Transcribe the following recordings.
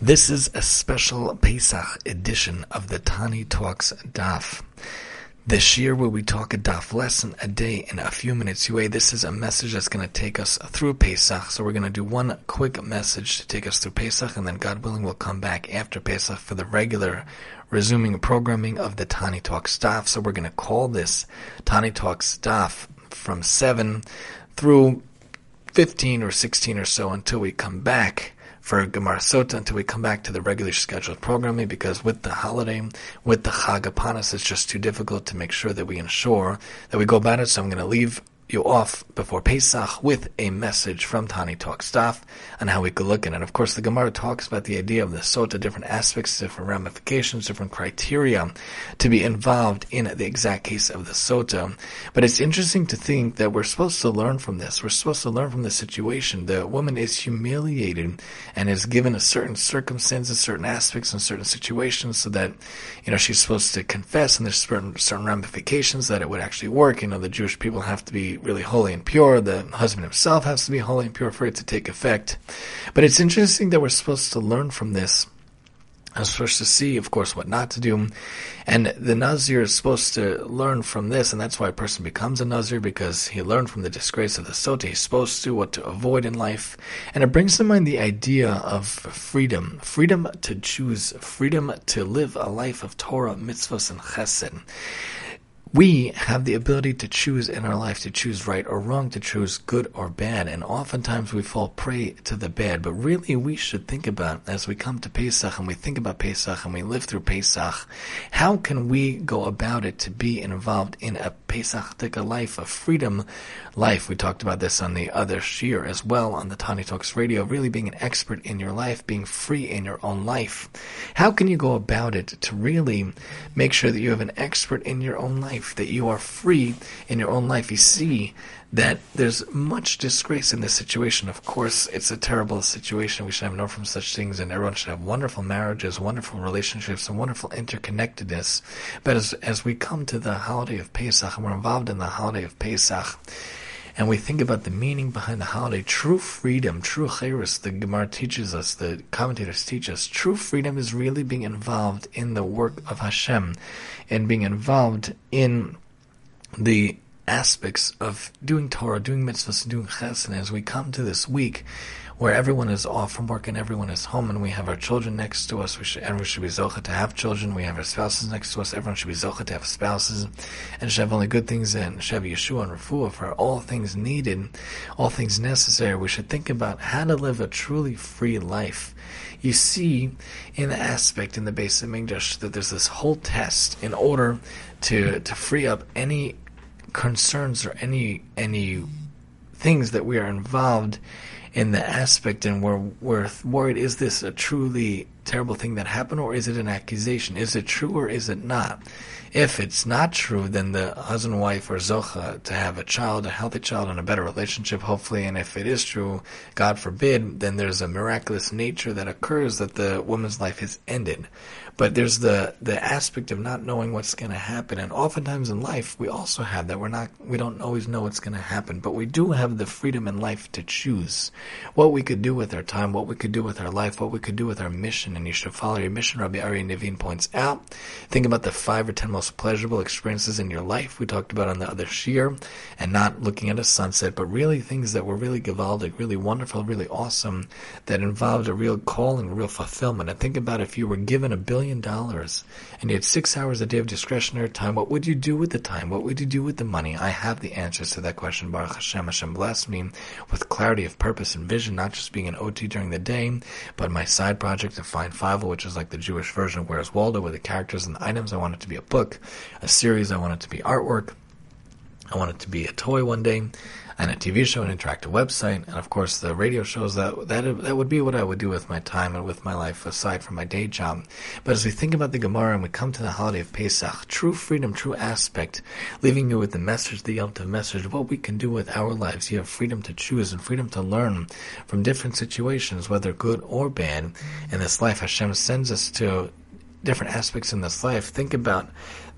This is a special Pesach edition of the Tani Talks Daf. This year, where we talk a daf lesson a day in a few minutes away, this is a message that's going to take us through Pesach. So we're going to do one quick message to take us through Pesach, and then God willing, we'll come back after Pesach for the regular resuming programming of the Tani Talks Daf. So we're going to call this Tani Talks Daf from 7 through 15 or 16 or so until we come back for Gemara Sotah until we come back to the regular scheduled programming because with the holiday, with the Chag upon us, it's just too difficult to make sure that we ensure that we go about it. So I'm going to leave you off before Pesach with a message from Tani Talks Daf on how we could look at it. Of course, the Gemara talks about the idea of the Sotah, different aspects, different ramifications, different criteria to be involved in the exact case of the Sotah. But it's interesting to think that we're supposed to learn from this. We're supposed to learn from the situation. The woman is humiliated and is given a certain circumstances, certain aspects, and certain situations so that, you know, she's supposed to confess and there's certain, certain ramifications that it would actually work. You know, the Jewish people have to be really holy and pure. The husband himself has to be holy and pure for it to take effect. But it's interesting that we're supposed to learn from this. I'm supposed to see, of course, what not to do. And the Nazir is supposed to learn from this, and that's why a person becomes a Nazir, because he learned from the disgrace of the Sotah. He's supposed to, what to avoid in life. And it brings to mind the idea of freedom. Freedom to choose, freedom to live a life of Torah, mitzvahs, and chesed we have the ability to choose in our life, to choose right or wrong, to choose good or bad, and oftentimes we fall prey to the bad. But really, we should think about, as we come to Pesach and we think about Pesach and we live through Pesach, how can we go about it to be involved in a Pesach life, a freedom life? We talked about this on the other shiur as well on the Tani Talks radio, really being an expert in your life, being free in your own life. How can you go about it to really make sure that you have an expert in your own life, that you are free in your own life. You see that there's much disgrace in this situation. Of course, it's a terrible situation. We should have known from such things, and everyone should have wonderful marriages, wonderful relationships, and wonderful interconnectedness. But as, as we come to the holiday of Pesach, and we're involved in the holiday of Pesach, and we think about the meaning behind the holiday, true freedom, true chayrus, the Gemara teaches us, the commentators teach us, true freedom is really being involved in the work of Hashem and being involved in the aspects of doing Torah, doing mitzvahs, and doing chesed. As we come to this week, where everyone is off from work and everyone is home and we have our children next to us. We should, everyone should be zocha to have children. We have our spouses next to us. Everyone should be zocha to have spouses and should have only good things and should have Yeshua and Refuah for all things needed, all things necessary. We should think about how to live a truly free life. You see in the aspect in the base of English that there's this whole test in order to, to free up any concerns or any, any things that we are involved in the aspect and we're, we're worried is this a truly terrible thing that happened or is it an accusation? Is it true or is it not? If it's not true, then the husband and wife are zocha to have a child, a healthy child, and a better relationship, hopefully. And if it is true, God forbid, then there's a miraculous nature that occurs that the woman's life is ended. But there's the, the aspect of not knowing what's going to happen. And oftentimes in life, we also have that. We're not, we don't always know what's going to happen, but we do have the freedom in life to choose what we could do with our time, what we could do with our life, what we could do with our mission. And you should follow your mission. Rabbi Ari Nivin points out. Think about the five or ten most pleasurable experiences in your life we talked about on the other shiur and not looking at a sunset, but really things that were really gewaldic, really wonderful, really awesome, that involved a real calling, a real fulfillment. And think about if you were given a billion dollars and you had six hours a day of discretionary time, what would you do with the time? What would you do with the money? I have the answers to that question. Baruch Hashem, Hashem bless me with clarity of purpose and vision, not just being an OT during the day, but my side project of Find Five, which is like the Jewish version of Where's Waldo with the characters and the items. I want it to be a book, a series. I want it to be artwork. I want it to be a toy one day and a TV show, an interactive website, and of course the radio shows. That that that would be what I would do with my time and with my life aside from my day job. But as we think about the Gemara and we come to the holiday of Pesach, true freedom, true aspect, leaving you with the message, the Tov message, what we can do with our lives. You have freedom to choose and freedom to learn from different situations, whether good or bad. In this life, Hashem sends us to different aspects in this life. Think about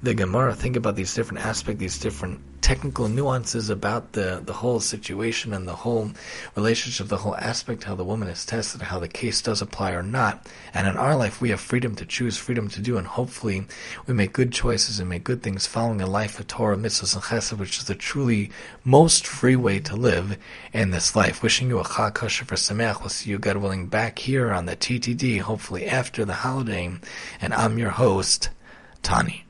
the Gemara, think about these different aspects, these different technical nuances about the, the whole situation and the whole relationship, the whole aspect, how the woman is tested, how the case does apply or not. And in our life, we have freedom to choose, freedom to do, and hopefully we make good choices and make good things following a life of Torah, mitzvahs, and chesed, which is the truly most free way to live in this life. Wishing you a Chag Kosher for Sameach. We'll see you, God willing, back here on the TTD, hopefully after the holiday. And I'm your host, Tani.